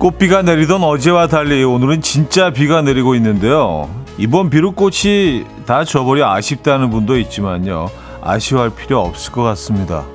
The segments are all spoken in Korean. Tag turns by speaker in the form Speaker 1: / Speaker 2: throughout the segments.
Speaker 1: 꽃비가 내리던 어제와 달리 오늘은 진짜 비가 내리고 있는데요. 이번 비로 꽃이 다 져버려 아쉽다는 분도 있지만요. 아쉬워할 필요 없을 것 같습니다.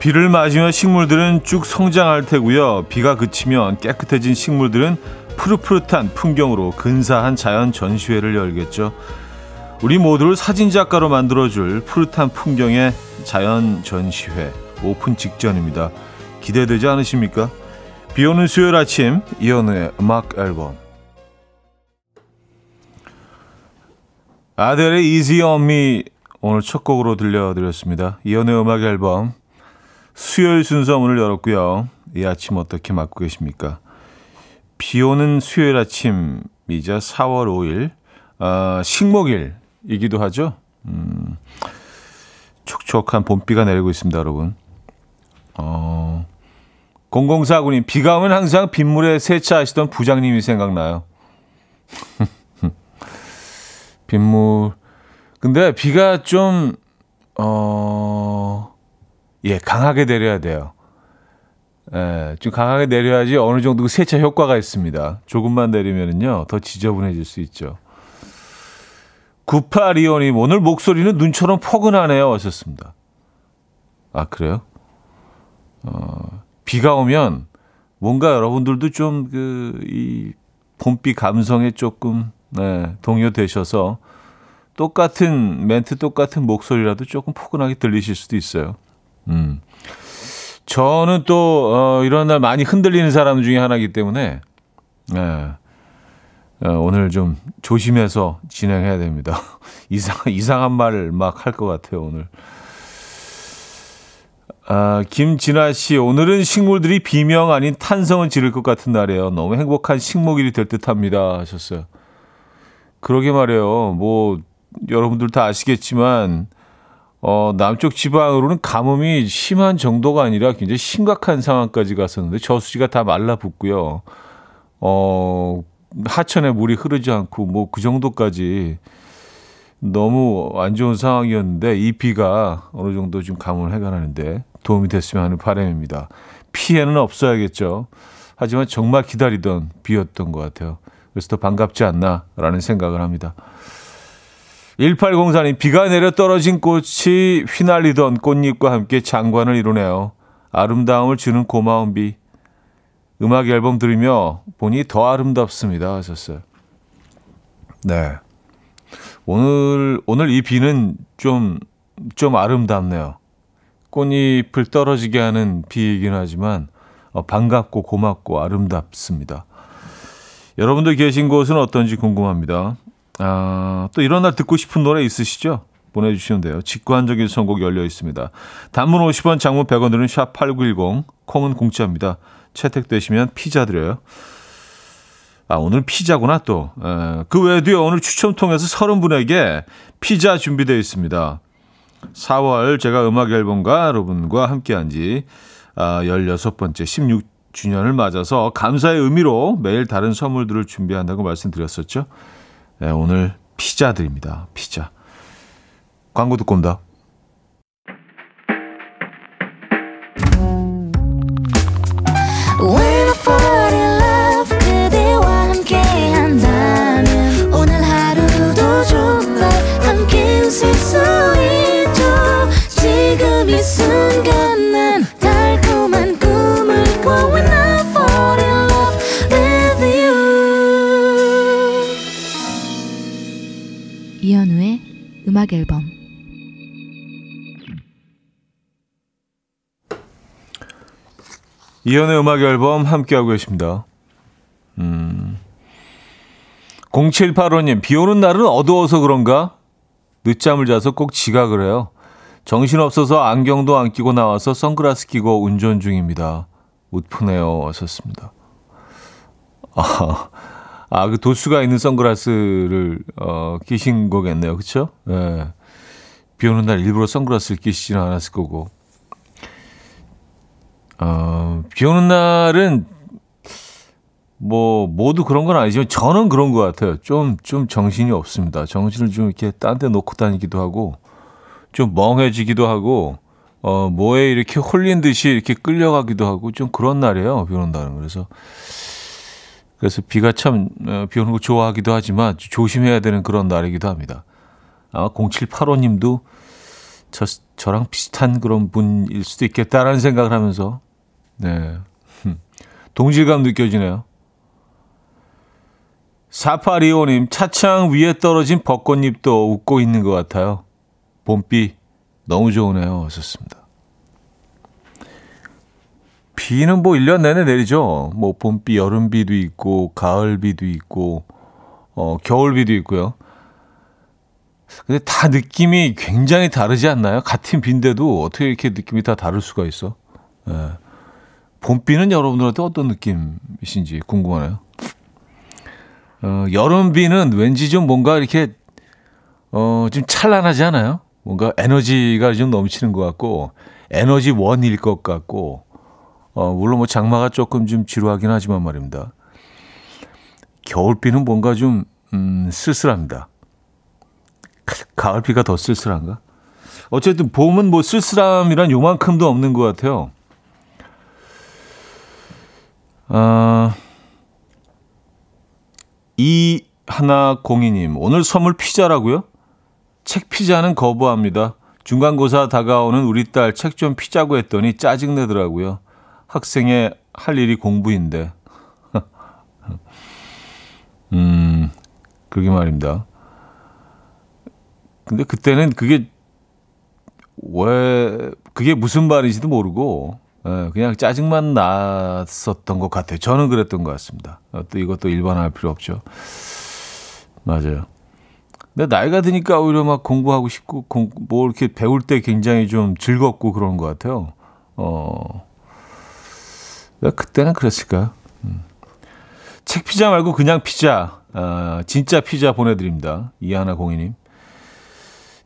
Speaker 1: 비를 맞으면 식물들은 쭉 성장할 테고요. 비가 그치면 깨끗해진 식물들은 푸릇푸릇한 풍경으로 근사한 자연 전시회를 열겠죠. 우리 모두를 사진작가로 만들어줄 푸릇한 풍경의 자연 전시회 오픈 직전입니다. 기대되지 않으십니까? 비 오는 수요일 아침 이연우의 음악 앨범 아델의 Easy on Me 오늘 첫 곡으로 들려드렸습니다. 이연우의 음악 앨범 수요일 순서 문을 열었고요. 이 아침 어떻게 맞고 계십니까? 비 오는 수요일 아침이자 4월 5일 어, 식목일이기도 하죠. 음, 촉촉한 봄비가 내리고 있습니다, 여러분. 어, 0049님, 비가 오면 항상 빗물에 세차하시던 부장님이 생각나요. 빗물. 근데 비가 좀, 어, 예, 강하게 내려야 돼요. 예, 좀 강하게 내려야지 어느 정도 그 세차 효과가 있습니다. 조금만 내리면은요, 더 지저분해질 수 있죠. 9825님, 오늘 목소리는 눈처럼 포근하네요. 하셨습니다. 아, 그래요? 어, 비가 오면 뭔가 여러분들도 좀 그, 이 봄비 감성에 조금, 네, 동요되셔서 똑같은 멘트, 똑같은 목소리라도 조금 포근하게 들리실 수도 있어요. 음. 저는 또, 어, 이런 날 많이 흔들리는 사람 중에 하나이기 때문에, 네. 어, 오늘 좀 조심해서 진행해야 됩니다. 이상, 이상한 말을 막 할 것 같아요, 오늘. 아, 김진아 씨, 오늘은 식물들이 비명 아닌 탄성을 지를 것 같은 날이에요. 너무 행복한 식목일이 될 듯 합니다. 하셨어요. 그러게 말이에요. 뭐, 여러분들 다 아시겠지만, 어, 남쪽 지방으로는 가뭄이 심한 정도가 아니라 굉장히 심각한 상황까지 갔었는데 저수지가 다 말라붙고요. 어, 하천에 물이 흐르지 않고 뭐 그 정도까지 너무 안 좋은 상황이었는데 이 비가 어느 정도 좀 감을 해가는데 도움이 됐으면 하는 바람입니다. 피해는 없어야겠죠. 하지만 정말 기다리던 비였던 것 같아요. 그래서 더 반갑지 않나라는 생각을 합니다. 1804님, 비가 내려 떨어진 꽃이 휘날리던 꽃잎과 함께 장관을 이루네요. 아름다움을 주는 고마운 비. 음악 앨범 들으며 보니 더 아름답습니다. 하셨어요. 네. 오늘, 오늘 이 비는 좀, 좀 아름답네요. 꽃잎을 떨어지게 하는 비이긴 하지만, 어, 반갑고 고맙고 아름답습니다. 여러분들 계신 곳은 어떤지 궁금합니다. 아, 또 이런 날 듣고 싶은 노래 있으시죠? 보내주시면 돼요. 직관적인 선곡 열려 있습니다. 단문 50원, 장문 100원 드는 샵8910, 콩은 공짜입니다. 채택되시면 피자 드려요. 아, 오늘 피자구나 또. 에, 그 외에도요, 오늘 추첨 통해서 30분에게 피자 준비되어 있습니다. 4월 제가 음악 앨범과 여러분과 함께한 지 아, 16번째, 16주년을 맞아서 감사의 의미로 매일 다른 선물들을 준비한다고 말씀드렸었죠. 네, 오늘 피자 드립니다. 피자. 광고 듣고 온다.
Speaker 2: 음악 앨범
Speaker 1: 이연의 음악 앨범 함께하고 계십니다. 음. 0785님, 비 오는 날은 어두워서 그런가? 늦잠을 자서 꼭 지각을 해요. 정신없어서 안경도 안 끼고 나와서 선글라스 끼고 운전 중입니다. 웃프네요. 하셨습니다. 아, 아, 그 도수가 있는 선글라스를 어, 끼신 거겠네요. 그렇죠? 예. 비 오는 날 일부러 선글라스를 끼시지는 않았을 거고. 어, 비 오는 날은 뭐 모두 그런 건 아니지만 저는 그런 것 같아요. 좀 좀 정신이 없습니다. 정신을 좀 이렇게 딴 데 놓고 다니기도 하고 좀 멍해지기도 하고 어 뭐에 이렇게 홀린 듯이 이렇게 끌려가기도 하고 좀 그런 날이에요. 비 오는 날은 그래서 그래서 비가 참 어, 비 오는 거 좋아하기도 하지만 조심해야 되는 그런 날이기도 합니다. 아마 0785 님도 저 저랑 비슷한 그런 분일 수도 있겠다라는 생각을 하면서 네. 동질감 느껴지네요. 4825님, 차창 위에 떨어진 벚꽃잎도 웃고 있는 것 같아요. 봄비 너무 좋으네요. 하셨습니다. 비는 뭐 1년 내내 내리죠. 뭐 봄비, 여름비도 있고, 가을비도 있고, 어, 겨울비도 있고요. 근데 다 느낌이 굉장히 다르지 않나요? 같은 비인데도 어떻게 이렇게 느낌이 다 다를 수가 있어? 예. 봄비는 여러분들한테 어떤 느낌이신지 궁금하네요. 어, 여름비는 왠지 좀 뭔가 이렇게 어, 좀 찬란하지 않아요? 뭔가 에너지가 좀 넘치는 것 같고 에너지 원일 것 같고 어, 물론 뭐 장마가 조금 좀 지루하긴 하지만 말입니다. 겨울비는 뭔가 좀 음, 쓸쓸합니다. 가을비가 더 쓸쓸한가? 어쨌든 봄은 뭐 쓸쓸함이란 요만큼도 없는 것 같아요. 아, 이 하나 공이님 오늘 선물 피자라고요? 책 피자는 거부합니다. 중간고사 다가오는 우리 딸 책 좀 피자고 했더니 짜증 내더라고요. 학생의 할 일이 공부인데. 음, 그게 말입니다. 근데 그때는 그게 왜 그게 무슨 말인지도 모르고 예, 그냥 짜증만 났었던 것 같아요. 저는 그랬던 것 같습니다. 또 이것도 일반화할 필요 없죠. 맞아요. 근데 나이가 드니까 오히려 막 공부하고 싶고 공, 뭐 이렇게 배울 때 굉장히 좀 즐겁고 그런 것 같아요. 어, 왜 그때는 그랬을까요? 음. 책 피자 말고 그냥 피자, 아, 진짜 피자 보내드립니다. 이하나 공인님.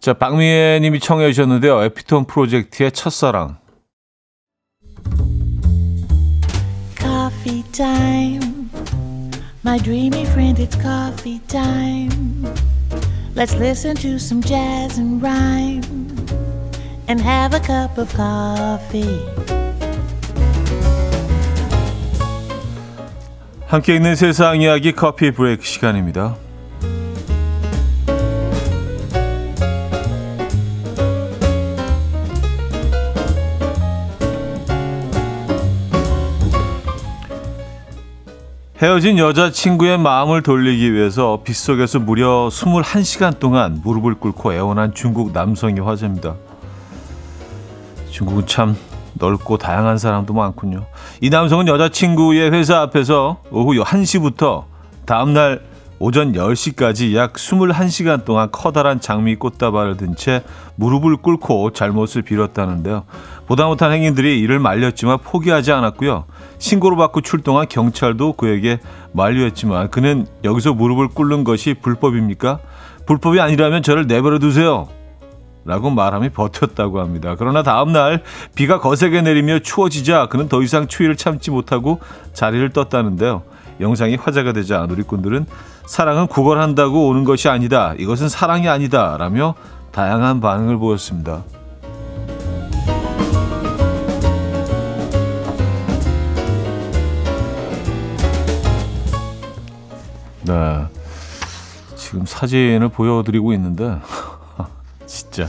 Speaker 1: 자, 박미애 님이 청해 주셨는데요. 에피톤 프로젝트의 첫사랑. Coffee time. My dreamy friend, it's coffee time. Let's listen to some jazz and rhyme and have a cup of coffee. 함께 있는 세상 이야기 커피 브레이크 시간입니다. 헤어진 여자친구의 마음을 돌리기 위해서 빗속에서 무려 21시간 동안 무릎을 꿇고 애원한 중국 남성이 화제입니다. 중국은 참 넓고 다양한 사람도 많군요. 이 남성은 여자친구의 회사 앞에서 오후 1시부터 다음날 오전 10시까지 약 21시간 동안 커다란 장미 꽃다발을 든 채 무릎을 꿇고 잘못을 빌었다는데요. 보다 못한 행인들이 이를 말렸지만 포기하지 않았고요. 신고를 받고 출동한 경찰도 그에게 만류했지만 그는 여기서 무릎을 꿇는 것이 불법입니까? 불법이 아니라면 저를 내버려 두세요. 라고 말하며 버텼다고 합니다. 그러나 다음날 비가 거세게 내리며 추워지자 그는 더 이상 추위를 참지 못하고 자리를 떴다는데요. 영상이 화제가 되자 누리꾼들은 사랑은 구걸한다고 오는 것이 아니다. 이것은 사랑이 아니다. 라며 다양한 반응을 보였습니다. 네. 지금 사진을 보여드리고 있는데, 진짜.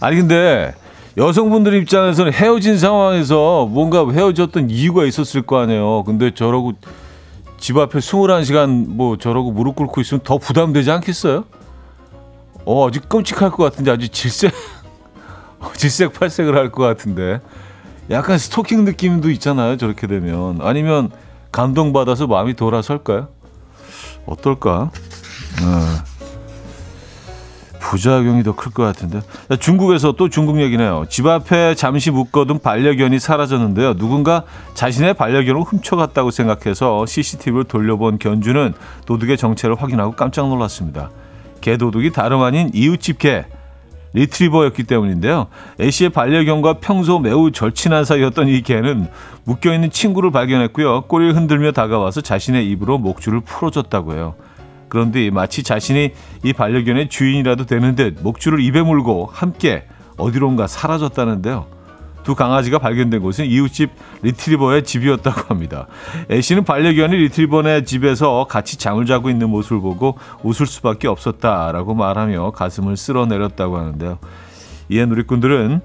Speaker 1: 아니, 근데 여성분들 입장에서는 헤어진 상황에서 뭔가 헤어졌던 이유가 있었을 거 아니에요. 근데 저러고 집 앞에 21시간 뭐 저러고 무릎 꿇고 있으면 더 부담되지 않겠어요? 어, 아주 끔찍할 것 같은데 아주 질색, 질색팔색을 할 것 같은데. 약간 스토킹 느낌도 있잖아요. 저렇게 되면. 아니면 감동받아서 마음이 돌아설까요? 어떨까? 어. 부작용이 더 클 것 같은데. 중국에서 또 중국 얘기네요. 집 앞에 잠시 묶어둔 반려견이 사라졌는데요. 누군가 자신의 반려견을 훔쳐갔다고 생각해서 CCTV를 돌려본 견주는 도둑의 정체를 확인하고 깜짝 놀랐습니다. 개 도둑이 다름 아닌 이웃집 개. 리트리버였기 때문인데요. A씨의 반려견과 평소 매우 절친한 사이였던 이 개는 묶여있는 친구를 발견했고요. 꼬리를 흔들며 다가와서 자신의 입으로 목줄을 풀어줬다고 해요. 그런데 마치 자신이 이 반려견의 주인이라도 되는 듯 목줄을 입에 물고 함께 어디론가 사라졌다는데요. 두 강아지가 발견된 곳은 이웃집 리트리버의 집이었다고 합니다. 애씨는 반려견이 리트리버네 집에서 같이 잠을 자고 있는 모습을 보고 웃을 수밖에 없었다라고 말하며 가슴을 쓸어내렸다고 하는데요. 이에 누리꾼들은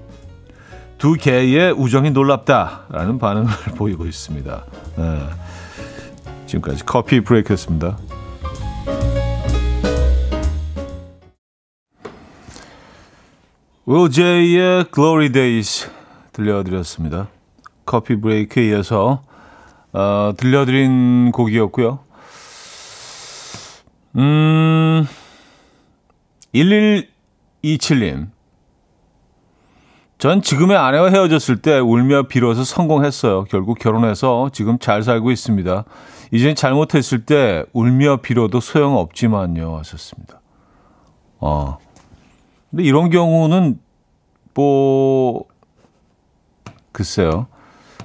Speaker 1: 두 개의 우정이 놀랍다라는 반응을 보이고 있습니다. 네. 지금까지 커피 브레이크였습니다. 윌 제이의 Glory Days 들려드렸습니다. 커피 브레이크에 이어서 어, 들려드린 곡이었고요. 음, 1127님. 전 지금의 아내와 헤어졌을 때 울며 빌어서 성공했어요. 결국 결혼해서 지금 잘 살고 있습니다. 이젠 잘못했을 때 울며 빌어도 소용없지만요. 하셨습니다. 어. 근데 이런 경우는 뭐 글쎄요.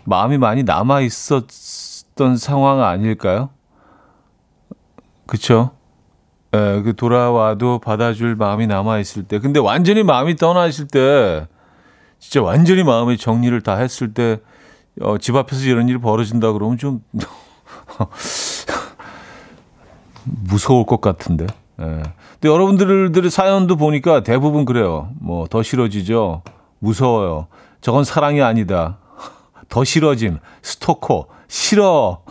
Speaker 1: 마음이 많이 남아 있었던 상황 아닐까요? 예, 그 돌아와도 받아줄 마음이 남아 있을 때. 근데 완전히 마음이 떠나 있을 때, 진짜 완전히 마음의 정리를 다 했을 때, 어, 집 앞에서 이런 일이 벌어진다 그러면 좀 무서울 것 같은데. 예. 근데 여러분들의 사연도 보니까 대부분 그래요. 뭐 더 싫어지죠. 무서워요. 저건 사랑이 아니다. 더 싫어짐, 스토커, 싫어.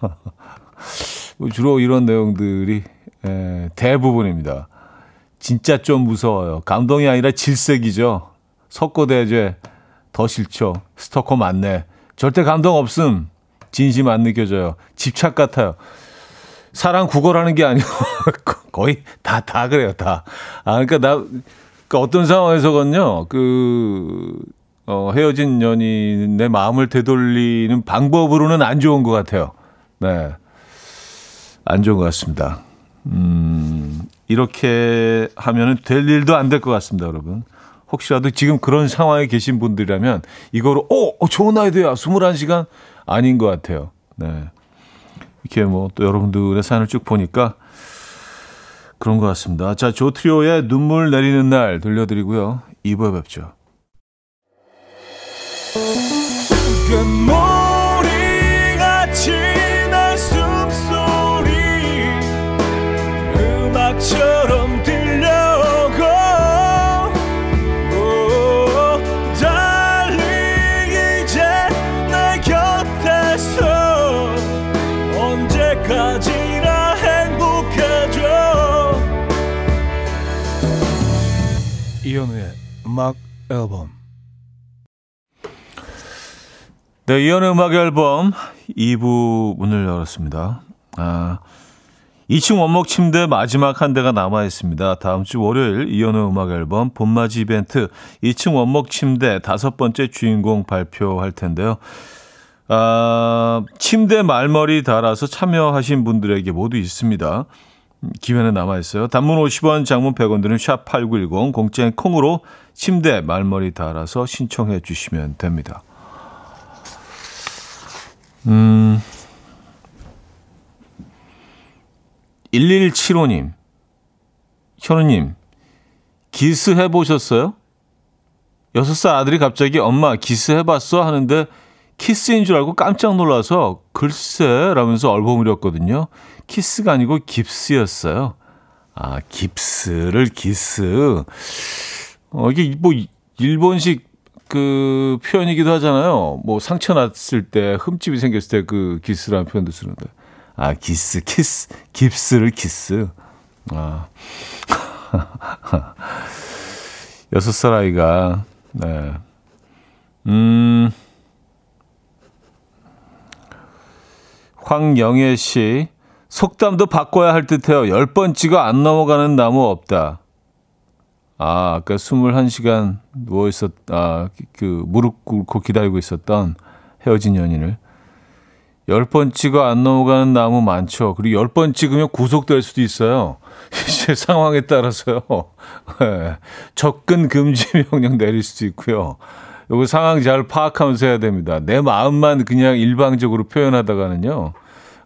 Speaker 1: 뭐 주로 이런 내용들이 에, 대부분입니다. 진짜 좀 무서워요. 감동이 아니라 질색이죠. 석고대죄 더 싫죠. 스토커 맞네. 절대 감동 없음. 진심 안 느껴져요. 집착 같아요. 사랑 구걸하는 게 아니고 거의 다 다 그래요. 다. 아 그러니까 나 그러니까 어떤 상황에서건요. 그 어, 헤어진 연인의 마음을 되돌리는 방법으로는 안 좋은 것 같아요. 네. 안 좋은 것 같습니다. 음, 이렇게 하면은 될 일도 안 될 것 같습니다, 여러분. 혹시라도 지금 그런 상황에 계신 분들이라면 이거로, 오, 어, 좋은 아이디어야. 21시간 아닌 것 같아요. 네. 이렇게 뭐 또 여러분들의 사연을 쭉 보니까 그런 것 같습니다. 자, 조트리오의 눈물 내리는 날 들려드리고요. 2부에 뵙죠.
Speaker 2: 음악 앨범
Speaker 1: 네, 이연의 음악 앨범 2부 문을 열었습니다. 아, 2층 원목 침대 마지막 한 대가 남아 있습니다. 다음 주 월요일 이연의 음악 앨범 봄맞이 이벤트 2층 원목 침대 다섯 번째 주인공 발표할 텐데요. 아, 침대 말머리 달아서 참여하신 분들에게 모두 있습니다. 기회는 남아 있어요. 단문 50원, 장문 100원 드는 샵8910 공짜인 콩으로 침대 말머리 달아서 신청해 주시면 됩니다. 음, 1175님, 현우님, 기스 해보셨어요? 여섯 살 아들이 갑자기 엄마 기스 해봤어? 하는데 키스인 줄 알고 깜짝 놀라서 글쎄 라면서 얼버무렸거든요. 키스가 아니고 깁스였어요. 아, 깁스를 기스. 어, 이게 뭐 일본식 그 표현이기도 하잖아요. 뭐 상처 났을 때 흠집이 생겼을 때 그 기스라는 표현도 쓰는데. 아, 기스, 키스, 깁스를 키스. 아. 여섯 살 아이가, 네. 음, 황영애 씨, 속담도 바꿔야 할 듯해요. 열번 찍어 안 넘어가는 나무 없다. 아, 아까 21시간 누워 있었, 아, 그, 무릎 꿇고 기다리고 있었던 헤어진 연인을 열 번 찍어 안 넘어가는 나무 많죠. 그리고 열 번 찍으면 구속될 수도 있어요. 이제 상황에 따라서요. 네. 접근 금지 명령 내릴 수도 있고요. 요거 상황 잘 파악하면서 해야 됩니다. 내 마음만 그냥 일방적으로 표현하다가는요.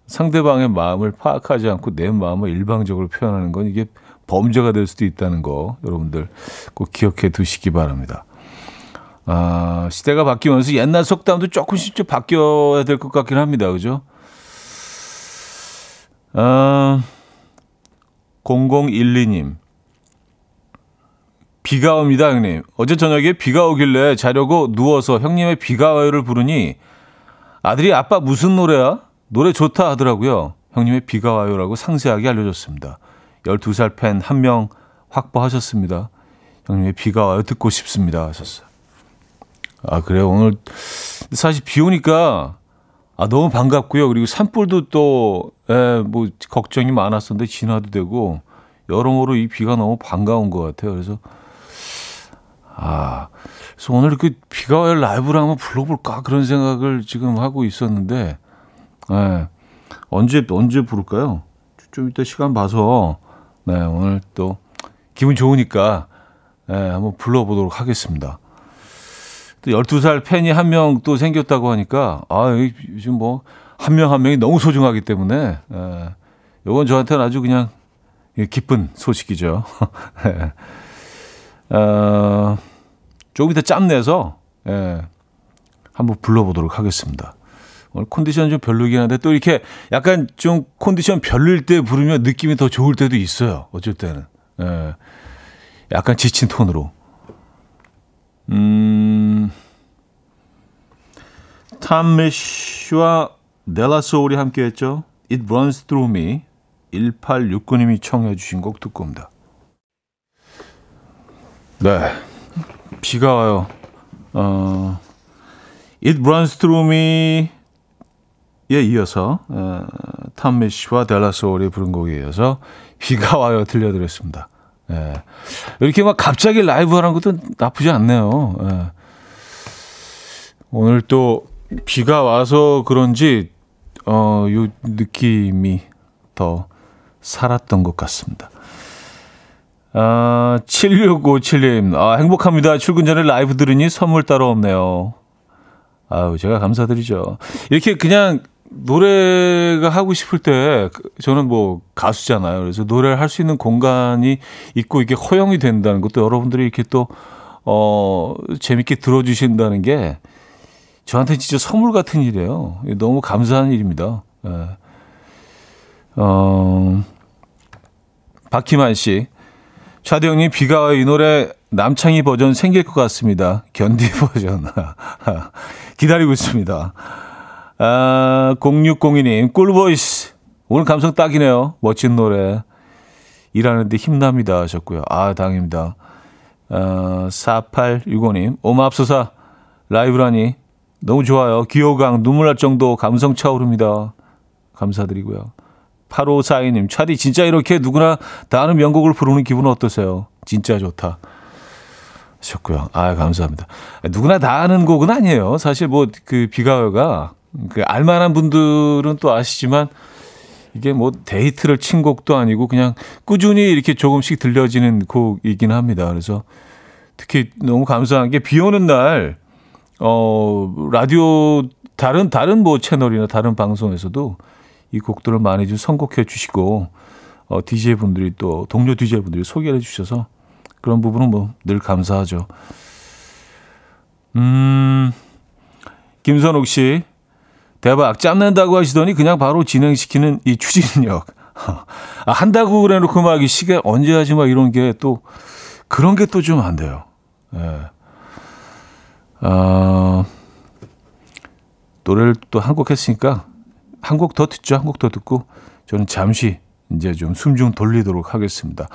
Speaker 1: 상대방의 마음을 파악하지 않고 내 마음을 일방적으로 표현하는 건 이게 범죄가 될 수도 있다는 거 여러분들 꼭 기억해 두시기 바랍니다. 아, 시대가 바뀌면서 옛날 속담도 조금씩 좀 바뀌어야 될 것 같긴 합니다. 그죠? 아, 0012님. 비가 옵니다, 형님. 어제 저녁에 비가 오길래 자려고 누워서 형님의 비가 와요를 부르니 아들이 아빠 무슨 노래야? 노래 좋다 하더라고요. 형님의 비가 와요라고 상세하게 알려줬습니다. 12살 팬 한 명 확보하셨습니다. 형님의 비가 와요 듣고 싶습니다 하셨어요. 아 그래요 오늘 사실 비 오니까 아 너무 반갑고요. 그리고 산불도 또뭐 예, 걱정이 많았었는데 진화도 되고 여러모로 이 비가 너무 반가운 것 같아요. 그래서 아 그래서 오늘 그 비가 와요 라이브를 한번 불러볼까 그런 생각을 지금 하고 있었는데 예, 언제 언제 부를까요? 좀 이따 시간 봐서 네, 오늘 또 기분 좋으니까 네, 한번 불러보도록 하겠습니다. 또 12살 팬이 한 명 또 생겼다고 하니까 아, 요즘 뭐 한 명한 명이 너무 소중하기 때문에 예, 이건 저한테는 아주 그냥 기쁜 소식이죠. 네. 어, 조금 이따 짬 내서 예, 한번 불러보도록 하겠습니다. 오늘 컨디션 좀 별로긴 한데 또 이렇게 약간 좀 컨디션 별로일 때 부르면 느낌이 더 좋을 때도 있어요. 어쩔 때는. 예. 약간 지친 톤으로. 음. 탐 메쉬와 넬라 소울이 함께 했죠. It Runs Through Me. 1869님이 청해 주신 곡 듣고 옵니다. 네. 비가 와요. 어, It Runs Through Me 에 이어서 어, 탐 메시와 델라 소울이 부른 곡에 이어서 비가 와요 들려드렸습니다. 예. 이렇게 막 갑자기 라이브 하는 것도 나쁘지 않네요. 예. 오늘 또 비가 와서 그런지 어, 요 느낌이 더 살았던 것 같습니다. 아, 7657님, 아, 행복합니다. 출근 전에 라이브 들으니 선물 따로 없네요. 아유, 제가 감사드리죠. 이렇게 그냥 노래가 하고 싶을 때 저는 뭐 가수잖아요. 그래서 노래를 할 수 있는 공간이 있고 이게 허용이 된다는 것도 여러분들이 이렇게 또 어, 재밌게 들어주신다는 게 저한테 진짜 선물 같은 일이에요. 너무 감사한 일입니다. 예. 어, 박희만 씨. 차대영님, 비가 와이 노래 남창희 버전 생길 것 같습니다. 견디 버전. 기다리고 있습니다. 아, 0602님, 꿀보이스. 오늘 감성 딱이네요. 멋진 노래. 일하는데 힘납니다. 하셨고요. 아, 당입니다. 아, 4865님, 오마합소사 라이브라니. 너무 좋아요. 기호강 눈물 날 정도 감성 차오릅니다. 감사드리고요. 8542님, 차디 진짜 이렇게 누구나 다 아는 명곡을 부르는 기분은 어떠세요? 진짜 좋다. 하셨고요. 아, 감사합니다. 누구나 다 아는 곡은 아니에요. 사실 뭐 그 비가요가 그 알만한 분들은 또 아시지만 이게 뭐 데이트를 친 곡도 아니고 그냥 꾸준히 이렇게 조금씩 들려지는 곡이긴 합니다. 그래서 특히 너무 감사한 게 비 오는 날, 어, 라디오, 다른, 다른 뭐 채널이나 다른 방송에서도 이 곡들을 많이 좀 선곡해 주시고, 어, DJ분들이 또, 동료 DJ분들이 소개해 주셔서 그런 부분은 뭐 늘 감사하죠. 음, 김선옥 씨, 대박. 짬낸다고 하시더니 그냥 바로 진행시키는 이 추진력. 아, 한다고 그래 놓고 막 이 시계 언제 하지 막 이런 게 또 그런 게 또 좀 안 돼요. 예. 아, 노래를 또 한 곡 했으니까 한 곡 더 듣죠. 한 곡 더 듣고 저는 잠시 이제 좀 숨좀 돌리도록 하겠습니다.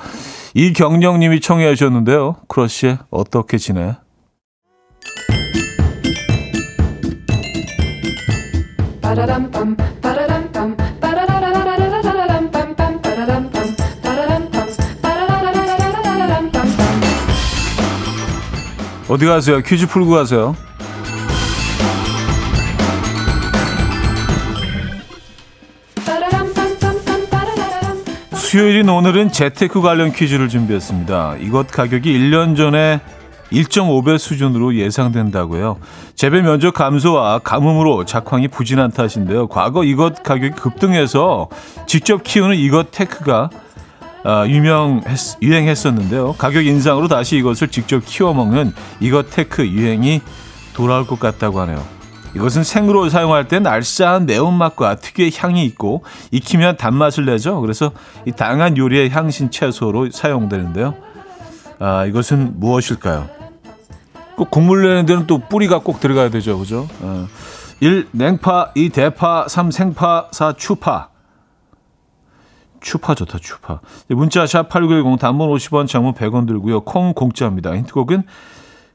Speaker 1: 이경영 님이 청해 주셨는데요. 크러쉬의 어떻게 지내? 어디 가세요? 퀴즈 풀고 가세요. 수요일인 오늘은 재테크 관련 퀴즈를 준비했습니다. 이것 가격이 1년 전에 1.5배 수준으로 예상된다고요. 재배 면적 감소와 가뭄으로 작황이 부진한 탓인데요. 과거 이것 가격이 급등해서 직접 키우는 이것 테크가 아, 유명했, 유행했었는데요. 가격 인상으로 다시 이것을 직접 키워 먹는 이것 테크 유행이 돌아올 것 같다고 하네요. 이것은 생으로 사용할 땐 알싸한 매운맛과 특유의 향이 있고 익히면 단맛을 내죠. 그래서 이 다양한 요리의 향신 채소로 사용되는데요. 아, 이것은 무엇일까요? 꼭 국물 내는 데는 또 뿌리가 꼭 들어가야 되죠. 그죠? 어. 1. 냉파 2. 대파 3. 생파 4. 추파 추파 좋다 추파 문자 샵 8910 단문 50원 장문 100원 들고요. 콩 공짜입니다. 힌트곡은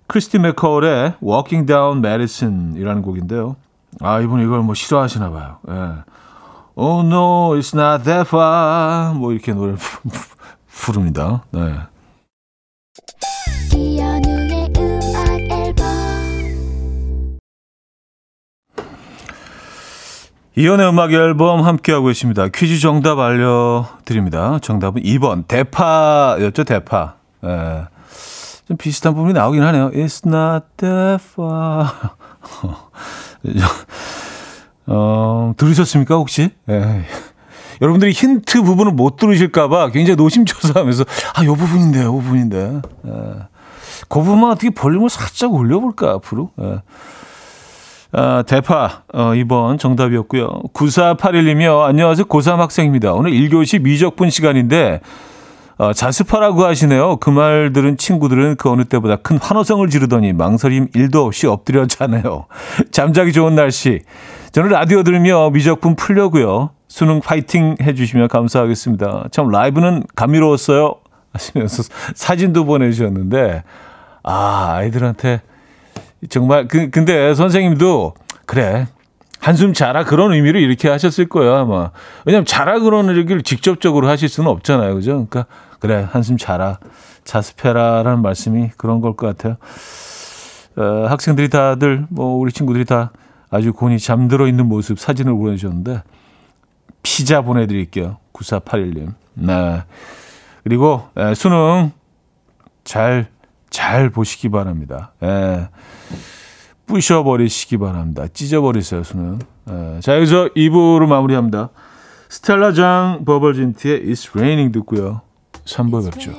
Speaker 1: 크리스티 맥컬의 Walking Down Madison이라는 곡인데요. 아 이분 이걸 뭐 싫어하시나 봐요. 예. Oh no, it's not that far. 뭐 이렇게 노래 부릅니다. 네. 이연의 음악 앨범 함께하고 계십니다. 퀴즈 정답 알려드립니다. 정답은 2번 대파였죠, 대파. 예. 좀 비슷한 부분이 나오긴 하네요. It's not that far. 어, 들으셨습니까, 혹시? 예. 여러분들이 힌트 부분을 못 들으실까봐 굉장히 노심초사하면서, 아, 요 부분인데, 요 부분인데. 예. 그 부분만 어떻게 볼륨을 살짝 올려볼까, 앞으로? 예. 아, 대파, 어, 2번 정답이었고요. 9481님이요. 안녕하세요. 고3 학생입니다. 오늘 1교시 미적분 시간인데, 어, 자습하라고 하시네요. 그 말 들은 친구들은 그 어느 때보다 큰 환호성을 지르더니 망설임 1도 없이 엎드려 자네요. 잠자기 좋은 날씨. 저는 라디오 들으며 미적분 풀려고요. 수능 파이팅 해주시면 감사하겠습니다. 참 라이브는 감미로웠어요. 하시면서 사진도 보내주셨는데, 아, 아이들한테 정말 그 근데 선생님도 그래. 한숨 자라 그런 의미로 이렇게 하셨을 거예요 아마. 왜냐하면 자라 그런 얘기를 직접적으로 하실 수는 없잖아요. 그죠? 그러니까 그래 한숨 자라 자습해라라는 말씀이 그런 걸 것 같아요. 어, 학생들이 다들 뭐 우리 친구들이 다 아주 곤히 잠들어 있는 모습 사진을 보내주셨는데 피자 보내드릴게요. 9481님. 네. 그리고 에, 수능 잘 잘 보시기 바랍니다. 예. 부셔버리시기 바랍니다. 찢어버리세요, 수는. 예. 자, 여기서 2부로 마무리합니다. 스텔라 장 버벌진트의 It's Raining 듣고요. 3부에 뵙죠.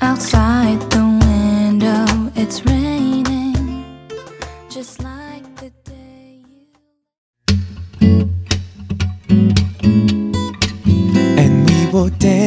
Speaker 3: Outside the window, it's raining, just like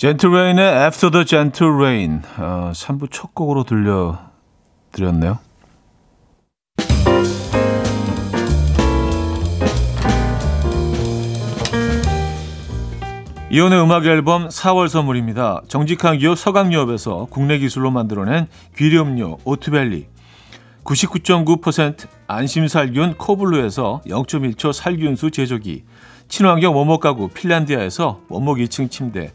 Speaker 1: 젠틀레인의 After the Gentle Rain 어, 3부 첫 곡으로 들려드렸네요. 이혼의 음악 앨범 4월 선물입니다. 정직한 기업 서강유업에서 국내 기술로 만들어낸 귀리음료 오트벨리 99.9% 안심살균 코블루에서 0.1초 살균수 제조기 친환경 원목 가구 핀란디아에서 원목 2층 침대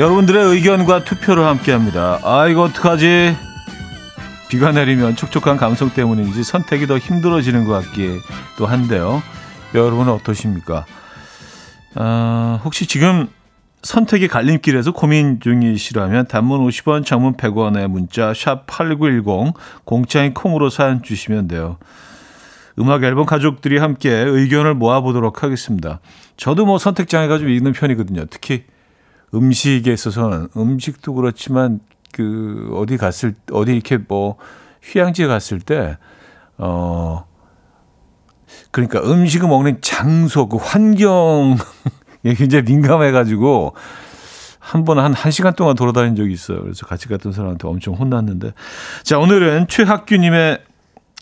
Speaker 1: 여러분들의 의견과 투표를 함께합니다. 아 이거 어떡하지? 비가 내리면 촉촉한 감성 때문인지 선택이 더 힘들어지는 것 같기도 한데요. 여러분은 어떠십니까? 아, 혹시 지금 선택의 갈림길에서 고민 중이시라면 단문 50원, 장문 100원의 문자 샵 8910 공짜인 콩으로 사연 주시면 돼요. 음악 앨범 가족들이 함께 의견을 모아보도록 하겠습니다. 저도 뭐 선택장애가 좀 있는 편이거든요. 특히 음식에 있어서는 음식도 그렇지만 그 어디 갔을 어디 이렇게 뭐 휴양지에 갔을 때 어 그러니까 음식을 먹는 장소 그 환경에 굉장히 민감해 가지고 한번한 한 시간 동안 돌아다닌 적이 있어요. 그래서 같이 갔던 사람한테 엄청 혼났는데 자 오늘은 최학규 님의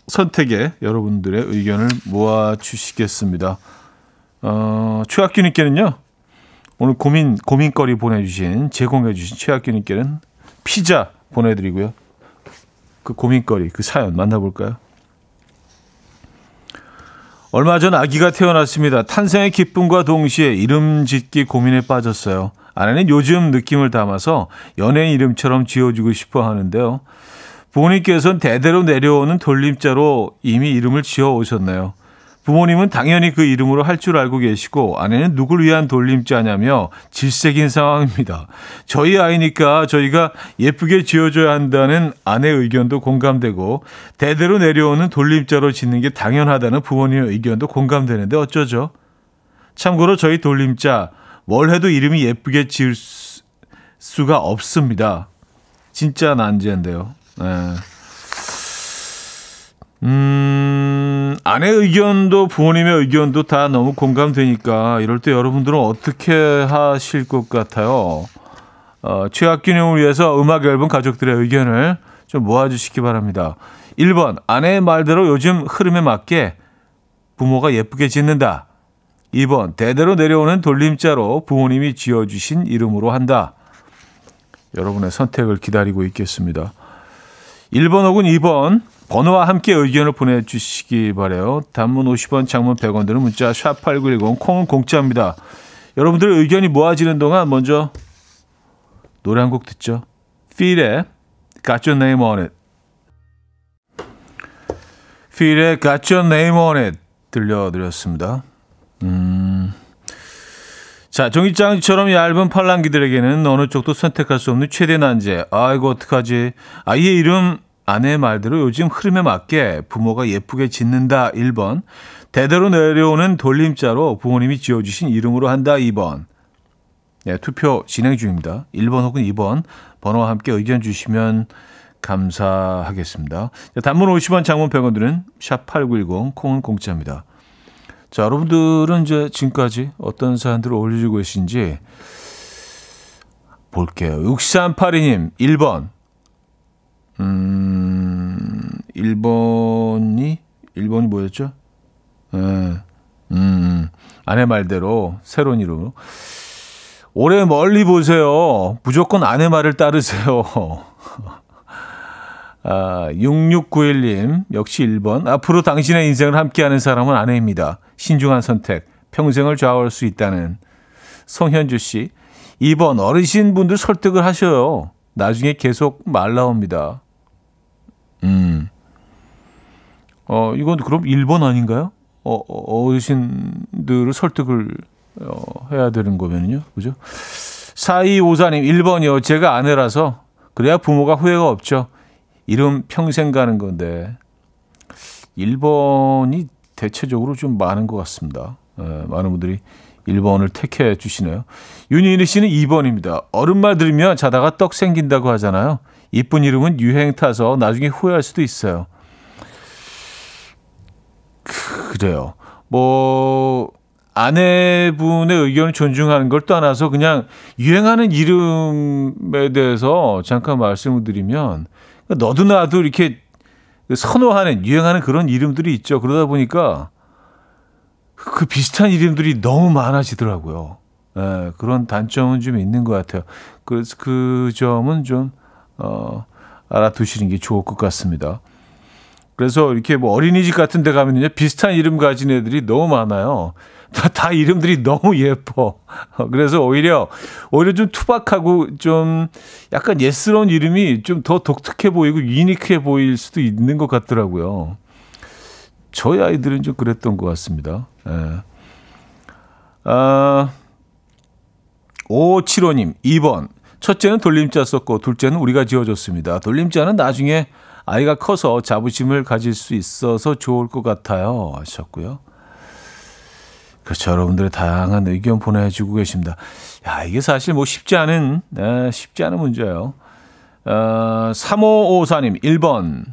Speaker 1: 선택에 여러분들의 의견을 모아 주시겠습니다. 어, 최학규 님께는요. 오늘 고민 고민거리 보내주신 제공해주신 최학규님께는 피자 보내드리고요. 그 고민거리 그 사연 만나볼까요? 얼마 전 아기가 태어났습니다. 탄생의 기쁨과 동시에 이름 짓기 고민에 빠졌어요. 아내는 요즘 느낌을 담아서 연예인 이름처럼 지어주고 싶어 하는데요. 부모님께서는 대대로 내려오는 돌림자로 이미 이름을 지어 오셨네요. 부모님은 당연히 그 이름으로 할 줄 알고 계시고 아내는 누굴 위한 돌림자냐며 질색인 상황입니다. 저희 아이니까 저희가 예쁘게 지어줘야 한다는 아내 의견도 공감되고 대대로 내려오는 돌림자로 짓는 게 당연하다는 부모님의 의견도 공감되는데 어쩌죠? 참고로 저희 돌림자 뭘 해도 이름이 예쁘게 지을 수, 수가 없습니다. 진짜 난제인데요. 네. 음, 아내 의견도 부모님의 의견도 다 너무 공감되니까 이럴 때 여러분들은 어떻게 하실 것 같아요? 어, 최학기님을 위해서 음악 앨범 가족들의 의견을 좀 모아주시기 바랍니다. 1번, 아내의 말대로 요즘 흐름에 맞게 부모가 예쁘게 짓는다. 2번, 대대로 내려오는 돌림자로 부모님이 지어주신 이름으로 한다. 여러분의 선택을 기다리고 있겠습니다. 1번 혹은 2번, 번호와 함께 의견을 보내주시기 바래요. 단문 50원, 장문 100원 드는 문자 샵 8910 콩은 공짜입니다. 여러분들의 의견이 모아지는 동안 먼저 노래 한 곡 듣죠. 필의 Got Your Name On It 필의 Got Your Name On It 들려드렸습니다. 음... 자, 종이장처럼 얇은 팔랑귀들에게는 어느 쪽도 선택할 수 없는 최대 난제. 아이고, 어떡하지. 아이의 이름 아내의 말대로 요즘 흐름에 맞게 부모가 예쁘게 짓는다 1번 대대로 내려오는 돌림자로 부모님이 지어주신 이름으로 한다 2번 네, 투표 진행 중입니다. 1번 혹은 2번 번호와 함께 의견 주시면 감사하겠습니다. 단문 50원 장문 100원 들은 샵8910 콩은 공짜입니다. 자, 여러분들은 이제 지금까지 어떤 사연들을 올려주고 계신지 볼게요. 6382님 1번 음, 1번이, 1번이 뭐였죠? 예, 음, 아내 말대로, 새로운 이름으로. 올해 멀리 보세요. 무조건 아내 말을 따르세요. 아, 6691님, 역시 1번. 앞으로 당신의 인생을 함께하는 사람은 아내입니다. 신중한 선택, 평생을 좌우할 수 있다는. 송현주 씨, 2번. 어르신분들 설득을 하셔요. 나중에 계속 말 나옵니다. 음. 어, 이건 그럼 1번 아닌가요? 어, 어, 어르신들을 설득을 어, 해야 되는 거면요. 그죠? 4254님, 1번이요. 제가 아내라서 그래야 부모가 후회가 없죠. 이름 평생 가는 건데 1번이 대체적으로 좀 많은 것 같습니다. 예, 많은 분들이 1번을 택해 주시네요. 윤희니 씨는 2번입니다. 어른말 들으면 자다가 떡 생긴다고 하잖아요. 이쁜 이름은 유행 타서 나중에 후회할 수도 있어요. 그래요. 뭐 아내분의 의견을 존중하는 걸 떠나서 그냥 유행하는 이름에 대해서 잠깐 말씀을 드리면 너도 나도 이렇게 선호하는 유행하는 그런 이름들이 있죠. 그러다 보니까 그 비슷한 이름들이 너무 많아지더라고요. 예, 그런 단점은 좀 있는 것 같아요. 그래서 그 점은 좀 어, 알아두시는 게 좋을 것 같습니다. 그래서 이렇게 뭐 어린이집 같은 데 가면요. 비슷한 이름 가진 애들이 너무 많아요. 다, 다 이름들이 너무 예뻐. 그래서 오히려, 오히려 좀 투박하고 좀 약간 예스러운 이름이 좀 더 독특해 보이고 유니크해 보일 수도 있는 것 같더라고요. 저희 아이들은 좀 그랬던 것 같습니다. 예. 아, 5575님, 2번. 첫째는 돌림자 썼고, 둘째는 우리가 지어줬습니다. 돌림자는 나중에 아이가 커서 자부심을 가질 수 있어서 좋을 것 같아요. 하셨고요. 그렇죠. 여러분들의 다양한 의견 보내주고 계십니다. 야, 이게 사실 뭐 쉽지 않은, 네, 쉽지 않은 문제예요. 어, 3554님, 1번.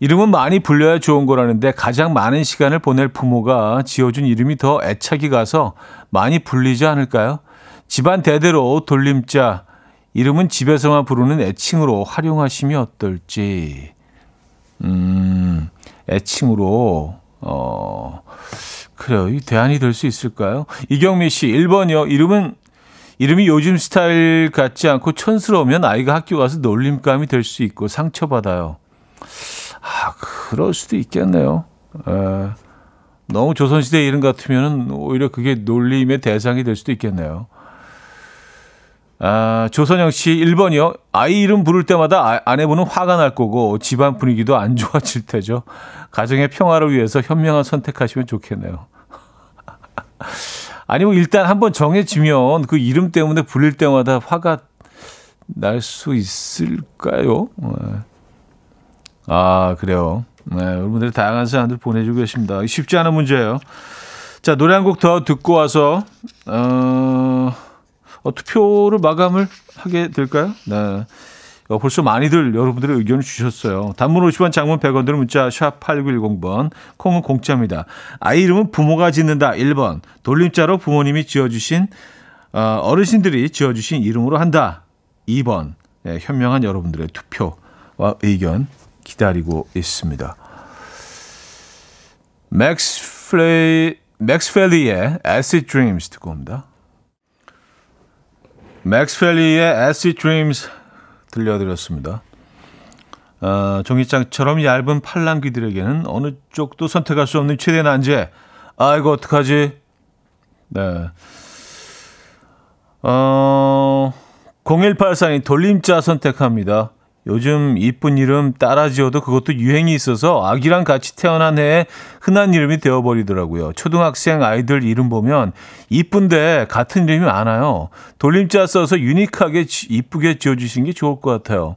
Speaker 1: 이름은 많이 불려야 좋은 거라는데 가장 많은 시간을 보낼 부모가 지어준 이름이 더 애착이 가서 많이 불리지 않을까요? 집안 대대로 돌림자, 이름은 집에서만 부르는 애칭으로 활용하시면 어떨지. 음, 애칭으로, 어, 그래요. 이 대안이 될 수 있을까요? 이경미 씨, 1번이요. 이름은, 이름이 요즘 스타일 같지 않고 촌스러우면 아이가 학교 가서 놀림감이 될 수 있고 상처받아요. 아, 그럴 수도 있겠네요. 에, 너무 조선시대 이름 같으면 오히려 그게 놀림의 대상이 될 수도 있겠네요. 아, 조선영 씨 1번이요. 아이 이름 부를 때마다 아, 아내분은 화가 날 거고 집안 분위기도 안 좋아질 테죠. 가정의 평화를 위해서 현명한 선택하시면 좋겠네요. 아니 뭐 일단 한번 정해지면 그 이름 때문에 불릴 때마다 화가 날 수 있을까요? 네. 아 그래요. 네, 여러분들 다양한 사연들 보내주고 계십니다. 쉽지 않은 문제예요. 자 노래 한 곡 더 듣고 와서 어, 어, 투표를 마감을 하게 될까요? 네. 어, 벌써 많이들 여러분들의 의견을 주셨어요. 단문 50원, 장문 100원 드는 문자 샵 8910번, 콩은 공짜입니다. 아이 이름은 부모가 짓는다 1번, 돌림자로 부모님이 지어주신 어, 어르신들이 지어주신 이름으로 한다 2번, 네, 현명한 여러분들의 투표와 의견 기다리고 있습니다. 맥스 플레이, 맥스 펠리의 Acid Dreams 듣고 옵니다. 맥스 펠리의 Acid Dreams 들려드렸습니다. 어, 종이장처럼 얇은 팔랑귀들에게는 어느 쪽도 선택할 수 없는 최대 난제. 아이고 어떡하지? 네. 어, 0184님 돌림자 선택합니다. 요즘 이쁜 이름 따라 지어도 그것도 유행이 있어서 아기랑 같이 태어난 해에 흔한 이름이 되어버리더라고요. 초등학생 아이들 이름 보면 이쁜데 같은 이름이 많아요. 돌림자 써서 유니크하게 이쁘게 지어주신 게 좋을 것 같아요.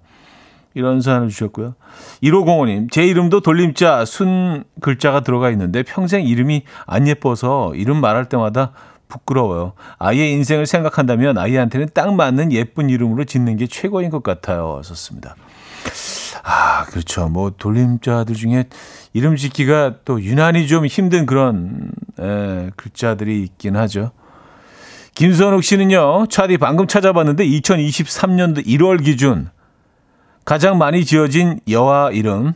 Speaker 1: 이런 사연을 주셨고요. 1505님, 제 이름도 돌림자 순 글자가 들어가 있는데 평생 이름이 안 예뻐서 이름 말할 때마다 부끄러워요. 아이의 인생을 생각한다면 아이한테는 딱 맞는 예쁜 이름으로 짓는 게 최고인 것 같아요. 썼습니다. 아, 그렇죠. 뭐 돌림자들 중에 이름 짓기가 또 유난히 좀 힘든 그런 에, 글자들이 있긴 하죠. 김선욱 씨는요, 차디 방금 찾아봤는데 2023년도 1월 기준 가장 많이 지어진 여아 이름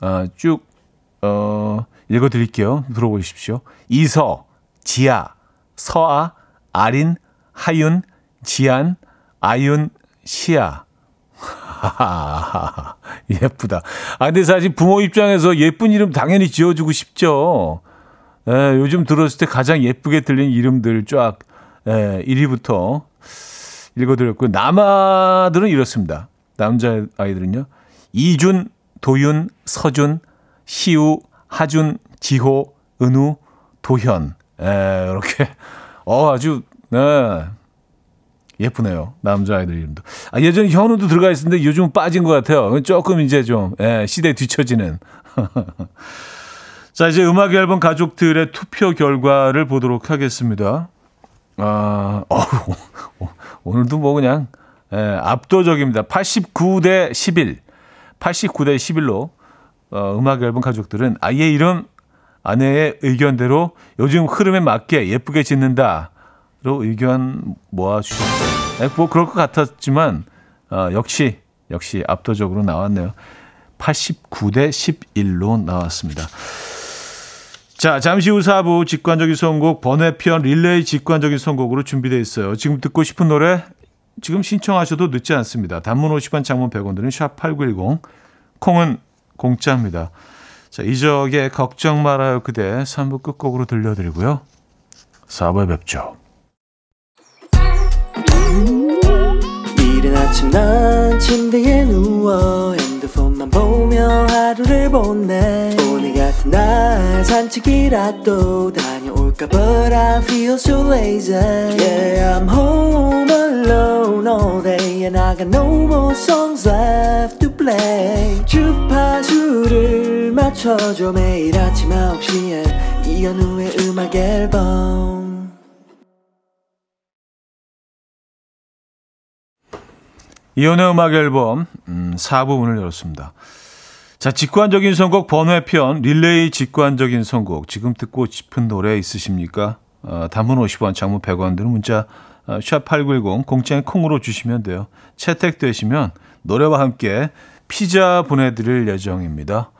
Speaker 1: 아, 쭉 어, 읽어드릴게요. 들어보십시오. 이서, 지아, 서아, 아린, 하윤, 지안, 아윤, 시아. 예쁘다. 아, 근데 사실 부모 입장에서 예쁜 이름 당연히 지어주고 싶죠. 예, 요즘 들었을 때 가장 예쁘게 들린 이름들 쫙, 예, 1위부터 읽어드렸고, 남아들은 이렇습니다. 남자 아이들은요. 이준, 도윤, 서준, 시우, 하준, 지호, 은우, 도현. 예, 이렇게. 어, 아주, 네. 예쁘네요. 남자아이들 이름도. 아, 예전에 현우도 들어가 있었는데 요즘은 빠진 것 같아요. 조금 이제 좀, 예, 시대에 뒤처지는. 자, 이제 음악 앨범 가족들의 투표 결과를 보도록 하겠습니다. 아, 어우, 오늘도 뭐 그냥, 예, 압도적입니다. 89대 11. 89대 11로, 어, 음악 앨범 가족들은 아이의 이름, 아내의 의견대로 요즘 흐름에 맞게 예쁘게 짓는다. 로 의견 모아주셨어요. 네, 뭐 그럴 것 같았지만 어, 역시 역시 압도적으로 나왔네요. 89대 11로 나왔습니다. 자, 잠시 후 4부 직관적인 선곡 번외편 릴레이 직관적인 선곡으로 준비되어 있어요. 지금 듣고 싶은 노래 지금 신청하셔도 늦지 않습니다. 단문 50원, 장문 100원 드는 샵8910 콩은 공짜입니다. 자, 이적의 걱정 말아요 그대 3부 끝곡으로 들려드리고요. 4부에 뵙죠.
Speaker 4: 이른 아침 난 침대에 누워 핸드폰만 보며 하루를 보내 오늘 같은 날 산책이라도 다녀올까 But I feel so lazy Yeah I'm home alone all day And I got no more songs left play 주파수를 맞춰줘 매일 아침 9시에 이현우의 음악 앨범
Speaker 1: 이혼의 음악 앨범 음, 4부 문을 열었습니다. 자, 직관적인 선곡 번외편 릴레이 직관적인 선곡 지금 듣고 싶은 노래 있으십니까? 어, 단문 50원, 장문 100원 드는 문자 어, 샵8910 공짜의 콩으로 주시면 돼요. 채택되시면 노래와 함께 피자 보내드릴 예정입니다.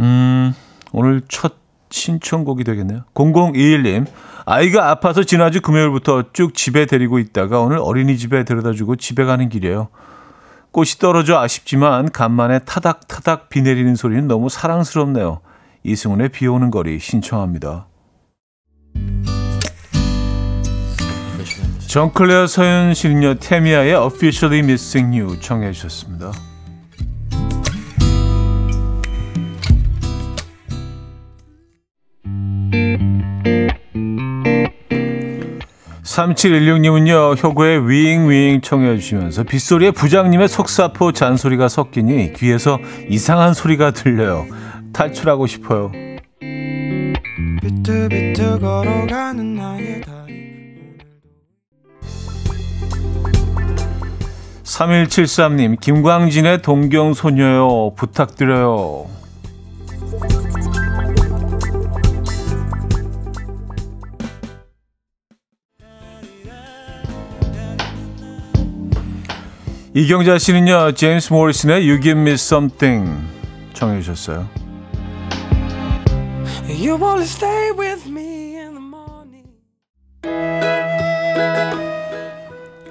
Speaker 1: 음, 오늘 첫 신청곡이 되겠네요. 0021님, 아이가 아파서 지난주 금요일부터 쭉 집에 데리고 있다가 오늘 어린이집에 데려다주고 집에 가는 길이에요. 꽃이 떨어져 아쉽지만 간만에 타닥타닥 비 내리는 소리는 너무 사랑스럽네요. 이승훈의 비 오는 거리 신청합니다. 정클레어 서윤 실녀 테미아의 Officially Missing You 청해 주셨습니다. 3716님은요, 효고의 윙윙 청해 주시면서 빗소리에 부장님의 속사포 잔소리가 섞이니 귀에서 이상한 소리가 들려요. 탈출하고 싶어요.
Speaker 5: 비틀비틀 걸어가는 나의
Speaker 1: 3173님, 김광진의 동경소녀요. 부탁드려요. 이경자 씨는요, 제임스 모리슨의 You Give Me Something 청해 주셨어요.
Speaker 5: You wanna stay with me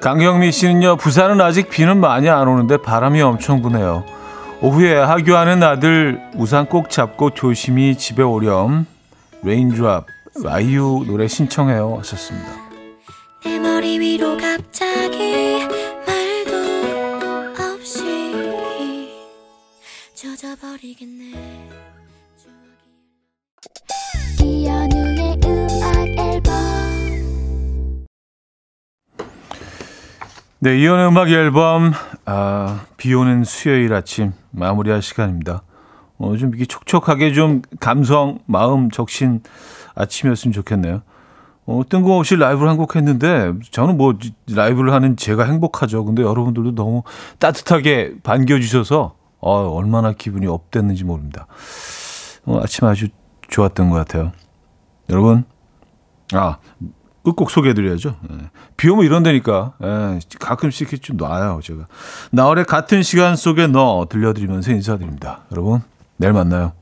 Speaker 1: 강경미 씨는요, 부산은 아직 비는 많이 안 오는데 바람이 엄청 부네요. 오후에 하교하는 아들 우산 꼭 잡고 조심히 집에 오렴. Raindrop 아이유 노래 신청해요 하셨습니다.
Speaker 3: 내 머리 위로 갑자기 말도 없이 젖어버리겠네 이현우
Speaker 1: 네, 이혼의 음악 앨범 아, 비 오는 수요일 아침 마무리할 시간입니다. 어, 좀 이게 촉촉하게 좀 감성, 마음 적신 아침이었으면 좋겠네요. 어, 뜬금없이 라이브를 한 곡 했는데 저는 뭐 라이브를 하는 제가 행복하죠. 근데 여러분들도 너무 따뜻하게 반겨주셔서 어, 얼마나 기분이 업됐는지 모릅니다. 어, 아침 아주 좋았던 것 같아요. 여러분, 아, 끝곡 소개해드려야죠. 예. 비 오면 이런다니까. 예, 가끔씩 이렇게 좀 놔요, 제가. 나월의 같은 시간 속에 너 들려드리면서 인사드립니다. 여러분, 내일 만나요.